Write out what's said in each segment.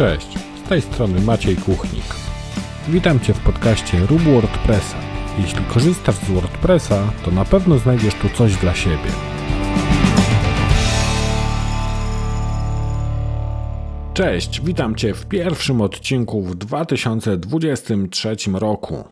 Cześć, z tej strony Maciej Kuchnik. Witam Cię w podcaście Rób WordPressa. Jeśli korzystasz z WordPressa, to na pewno znajdziesz tu coś dla siebie. Cześć, witam Cię w pierwszym odcinku w 2023 roku.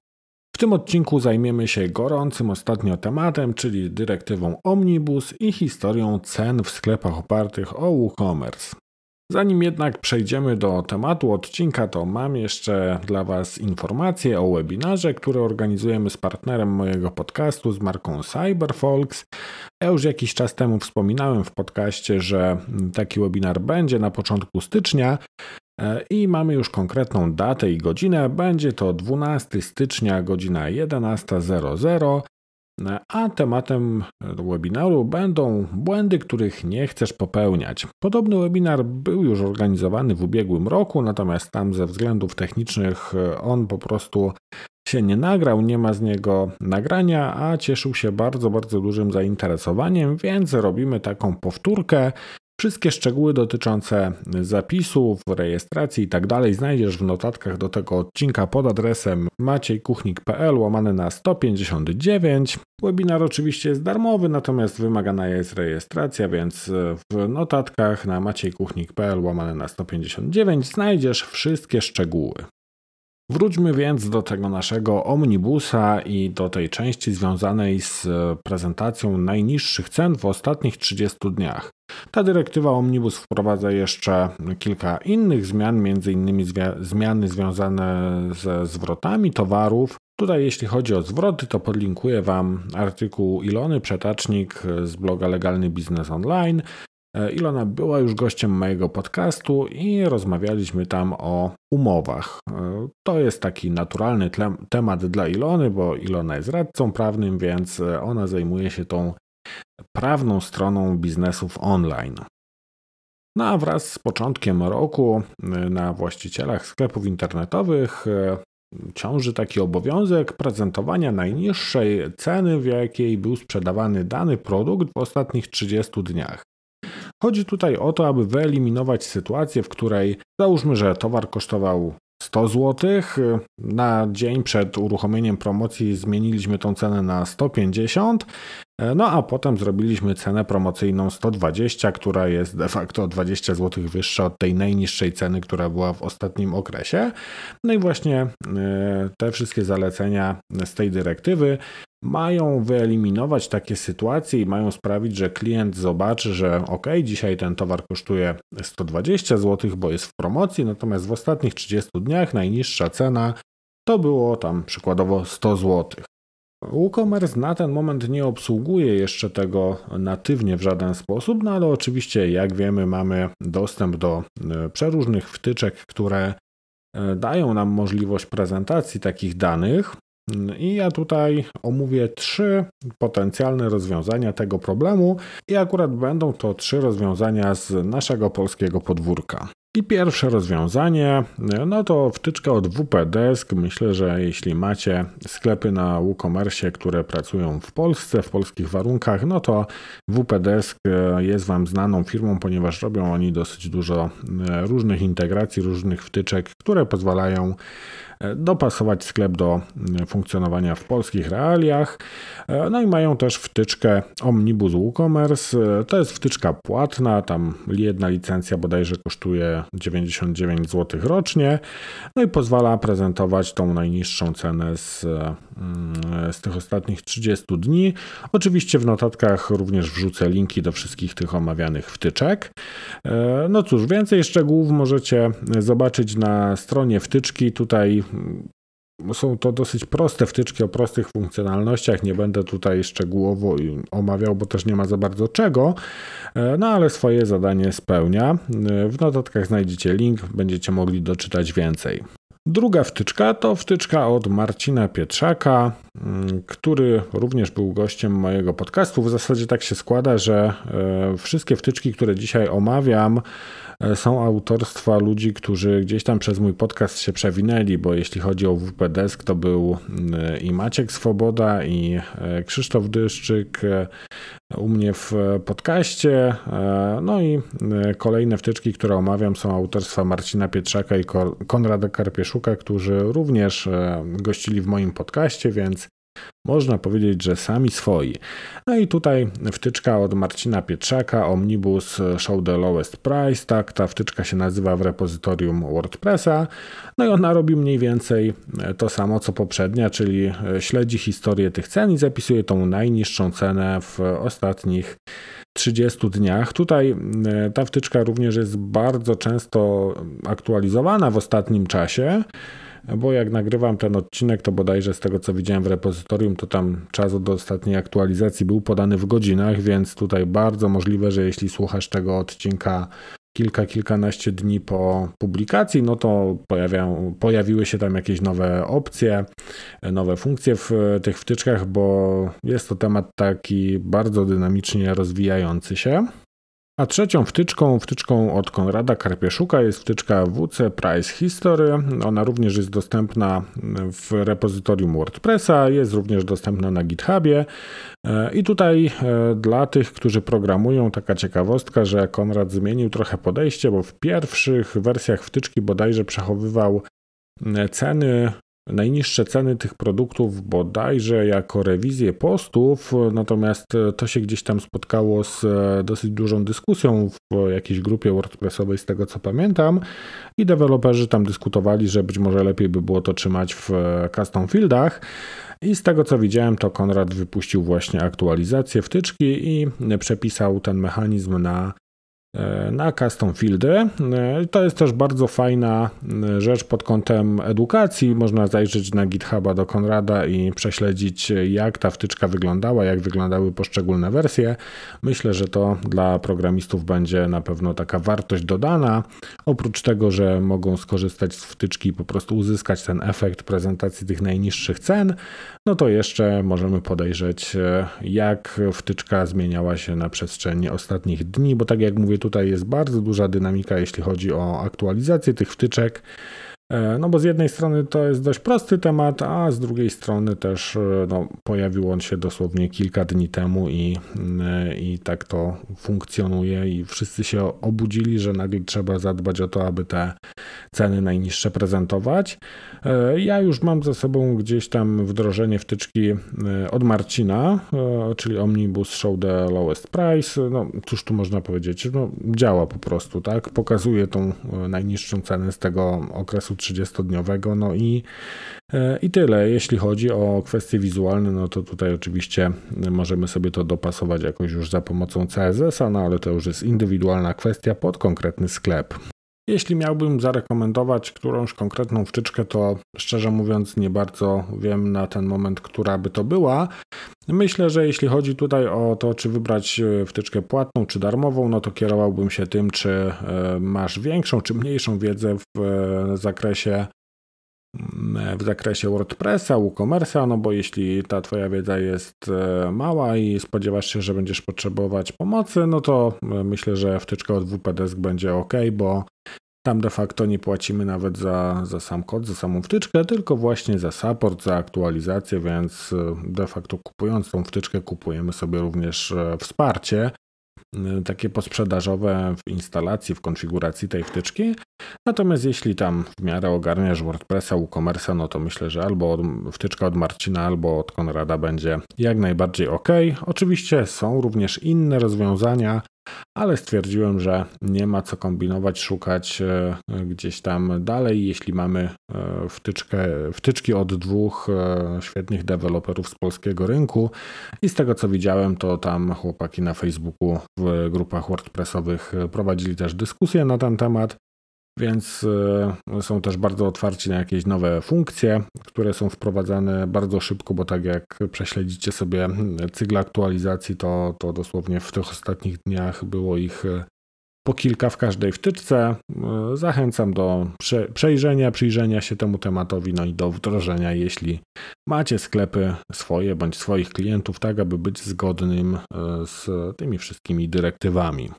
W tym odcinku zajmiemy się gorącym ostatnio tematem, czyli dyrektywą Omnibus i historią cen w sklepach opartych o WooCommerce. Zanim jednak przejdziemy do tematu odcinka, to mam jeszcze dla Was informację o webinarze, który organizujemy z partnerem mojego podcastu, z marką CyberFolks. Ja już jakiś czas temu wspominałem w podcaście, że taki webinar będzie na początku stycznia e, i mamy już konkretną datę i godzinę. Będzie to 12 stycznia, godzina 11.00 a tematem webinaru będą błędy, których nie chcesz popełniać. Podobny webinar był już organizowany w ubiegłym roku, natomiast tam ze względów technicznych e, on po prostu się nie nagrał, nie ma z niego nagrania, a cieszył się bardzo, bardzo dużym zainteresowaniem, więc robimy taką powtórkę. Wszystkie szczegóły dotyczące zapisów, rejestracji i tak znajdziesz w notatkach do tego odcinka pod adresem maciejkuchnik.pl łamane na 159. Webinar oczywiście jest darmowy, natomiast wymagana jest rejestracja, więc w notatkach na maciejkuchnik.pl łamane na 159 znajdziesz wszystkie szczegóły. Wróćmy więc do tego naszego omnibusa i do tej części związanej z prezentacją najniższych cen w ostatnich 30 dniach. Ta dyrektywa Omnibus wprowadza jeszcze kilka innych zmian, innymi zmiany związane ze zwrotami towarów. Tutaj jeśli chodzi o zwroty, to podlinkuję Wam artykuł Ilony Przetacznik z bloga Legalny Biznes Online. E, Ilona była już gościem mojego podcastu i rozmawialiśmy tam o umowach. E, to jest taki naturalny temat dla Ilony, bo Ilona jest radcą prawnym, więc ona zajmuje się tą prawną stroną biznesów online. No a wraz z początkiem roku na właścicielach sklepów internetowych ciąży taki obowiązek prezentowania najniższej ceny, w jakiej był sprzedawany dany produkt w ostatnich 30 dniach. Chodzi tutaj o to, aby wyeliminować sytuację, w której załóżmy, że towar kosztował 100 zł. Na dzień przed uruchomieniem promocji zmieniliśmy tą cenę na 150 E, no a potem zrobiliśmy cenę promocyjną 120, która jest de facto 20 zł wyższa od tej najniższej ceny, która była w ostatnim okresie. No i właśnie e, te wszystkie zalecenia z tej dyrektywy mają wyeliminować takie sytuacje i mają sprawić, że klient zobaczy, że ok, dzisiaj ten towar kosztuje 120 zł, bo jest w promocji, natomiast w ostatnich 30 dniach najniższa cena to było tam przykładowo 100 zł. WooCommerce na ten moment nie obsługuje jeszcze tego natywnie w żaden sposób, no ale oczywiście, jak wiemy, mamy dostęp do e, przeróżnych wtyczek, które e, dają nam możliwość prezentacji takich danych. I ja tutaj omówię trzy potencjalne rozwiązania tego problemu, i akurat będą to trzy rozwiązania z naszego polskiego podwórka. I pierwsze rozwiązanie, no to wtyczka od WP Desk. Myślę, że jeśli macie sklepy na WooCommerce, które pracują w Polsce, w polskich warunkach, no to WP Desk jest Wam znaną firmą, ponieważ robią oni dosyć dużo e, różnych integracji, różnych wtyczek, które pozwalają dopasować sklep do mm, funkcjonowania w polskich realiach. E, no i mają też wtyczkę Omnibus WooCommerce. E, to jest wtyczka płatna, tam jedna licencja bodajże kosztuje 99 zł rocznie. No i pozwala prezentować tą najniższą cenę z, mm, z tych ostatnich 30 dni. Oczywiście w notatkach również wrzucę linki do wszystkich tych omawianych wtyczek. No cóż, więcej szczegółów możecie zobaczyć na stronie wtyczki. Tutaj są to dosyć proste wtyczki o prostych funkcjonalnościach. Nie będę tutaj szczegółowo omawiał, bo też nie ma za bardzo czego, e, no ale swoje zadanie spełnia. E, w notatkach znajdziecie link, będziecie mogli doczytać więcej. Druga wtyczka to wtyczka od Marcina Pietrzaka, mm, który również był gościem mojego podcastu. W zasadzie tak się składa, że e, wszystkie wtyczki, które dzisiaj omawiam, E, są autorstwa ludzi, którzy gdzieś tam przez mój podcast się przewinęli, bo jeśli chodzi o WP Desk, to był mm, i Maciek Swoboda, i e, Krzysztof Dyszczyk, u mnie w podcaście. No i kolejne wtyczki, które omawiam, są autorstwa Marcina Pietrzaka i Konrada Karpieszuka, którzy również gościli w moim podcaście, więc można powiedzieć, że sami swoi. No i tutaj wtyczka od Marcina Pietrzaka, Omnibus Show the Lowest Price, tak, ta wtyczka się nazywa w repozytorium WordPressa, no i ona robi mniej więcej to samo co poprzednia, czyli śledzi historię tych cen i zapisuje tą najniższą cenę w ostatnich 30 dniach. Tutaj e, ta wtyczka również jest bardzo często aktualizowana w ostatnim czasie bo jak nagrywam ten odcinek, to bodajże z tego co widziałem w repozytorium, to tam czas od ostatniej aktualizacji był podany w godzinach, więc tutaj bardzo możliwe, że jeśli słuchasz tego odcinka kilka, kilkanaście dni po publikacji, no to pojawiają, pojawiły się tam jakieś nowe opcje, nowe funkcje w tych wtyczkach, bo jest to temat taki bardzo dynamicznie rozwijający się. A trzecią wtyczką, wtyczką od Konrada Karpieszuka jest wtyczka WC Price History. Ona również jest dostępna w repozytorium WordPressa, jest również dostępna na GitHubie. E, I tutaj e, dla tych, którzy programują, taka ciekawostka, że Konrad zmienił trochę podejście, bo w pierwszych wersjach wtyczki bodajże przechowywał ceny najniższe ceny tych produktów bodajże jako rewizję postów, natomiast to się gdzieś tam spotkało z e, dosyć dużą dyskusją w jakiejś grupie WordPressowej, z tego co pamiętam, i deweloperzy tam dyskutowali, że być może lepiej by było to trzymać w e, custom fieldach. I z tego co widziałem, to Konrad wypuścił właśnie aktualizację wtyczki i przepisał ten mechanizm na na custom fieldy. E, to jest też bardzo fajna e, rzecz pod kątem edukacji. Można zajrzeć na GitHuba do Konrada i prześledzić, jak ta wtyczka wyglądała, jak wyglądały poszczególne wersje. Myślę, że to dla programistów będzie na pewno taka wartość dodana. Oprócz tego, że mogą skorzystać z wtyczki po prostu uzyskać ten efekt prezentacji tych najniższych cen, no to jeszcze możemy podejrzeć, jak wtyczka zmieniała się na przestrzeni ostatnich dni, bo tak jak mówię, tutaj jest bardzo duża dynamika, jeśli chodzi o aktualizację tych wtyczek. E, no bo z jednej strony to jest dość prosty temat, a z drugiej strony też e, no, pojawił on się dosłownie kilka dni temu i, e, i tak to funkcjonuje i wszyscy się obudzili, że nagle trzeba zadbać o to, aby te ceny najniższe prezentować. Ja już mam za sobą gdzieś tam wdrożenie wtyczki od Marcina, czyli Omnibus Show the Lowest Price. No cóż tu można powiedzieć, no działa po prostu, tak? Pokazuje tą najniższą cenę z tego okresu 30-dniowego. No i, e, i tyle. Jeśli chodzi o kwestie wizualne, no to tutaj oczywiście możemy sobie to dopasować jakoś już za pomocą CSS-a, no ale to już jest indywidualna kwestia pod konkretny sklep. Jeśli miałbym zarekomendować którąś konkretną wtyczkę, to szczerze mówiąc nie bardzo wiem na ten moment, która by to była. Myślę, że jeśli chodzi tutaj o to, czy wybrać e, wtyczkę płatną czy darmową, no to kierowałbym się tym, czy e, masz większą czy mniejszą wiedzę w e, zakresie w zakresie WordPressa, WooCommerce'a, no bo jeśli ta Twoja wiedza jest mała i spodziewasz się, że będziesz potrzebować pomocy, no to myślę, że wtyczka od WPDesk będzie ok, bo tam de facto nie płacimy nawet za, za sam kod, za samą wtyczkę, tylko właśnie za support, za aktualizację, więc e, de facto kupując tą wtyczkę kupujemy sobie również e, wsparcie. e, takie posprzedażowe w instalacji, w konfiguracji tej wtyczki. Natomiast jeśli tam w miarę ogarniasz WordPressa, WooCommerce'a, no to myślę, że albo wtyczka od Marcina, albo od Konrada będzie jak najbardziej ok. Oczywiście są również inne rozwiązania, ale stwierdziłem, że nie ma co kombinować, szukać e, gdzieś tam dalej. Jeśli mamy e, wtyczkę, wtyczki od dwóch e, świetnych deweloperów z polskiego rynku i z tego co widziałem, to tam chłopaki na Facebooku w grupach WordPressowych prowadzili też dyskusję na ten temat więc e, są też bardzo otwarci na jakieś nowe funkcje, które są wprowadzane bardzo szybko, bo tak jak prześledzicie sobie cykl aktualizacji, to, to dosłownie w tych ostatnich dniach było ich e, po kilka w każdej wtyczce. E, zachęcam do przejrzenia, przyjrzenia się temu tematowi, no i do wdrożenia, jeśli macie sklepy swoje bądź swoich klientów, tak aby być zgodnym z tymi wszystkimi dyrektywami.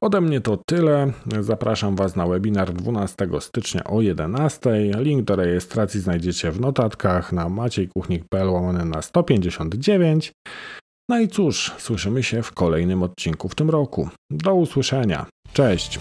Ode mnie to tyle. Zapraszam Was na webinar 12 stycznia o 11. Link do rejestracji znajdziecie w notatkach na maciejkuchnik.pl łamane na 159. No i cóż, słyszymy się w kolejnym odcinku w tym roku. Do usłyszenia. Cześć.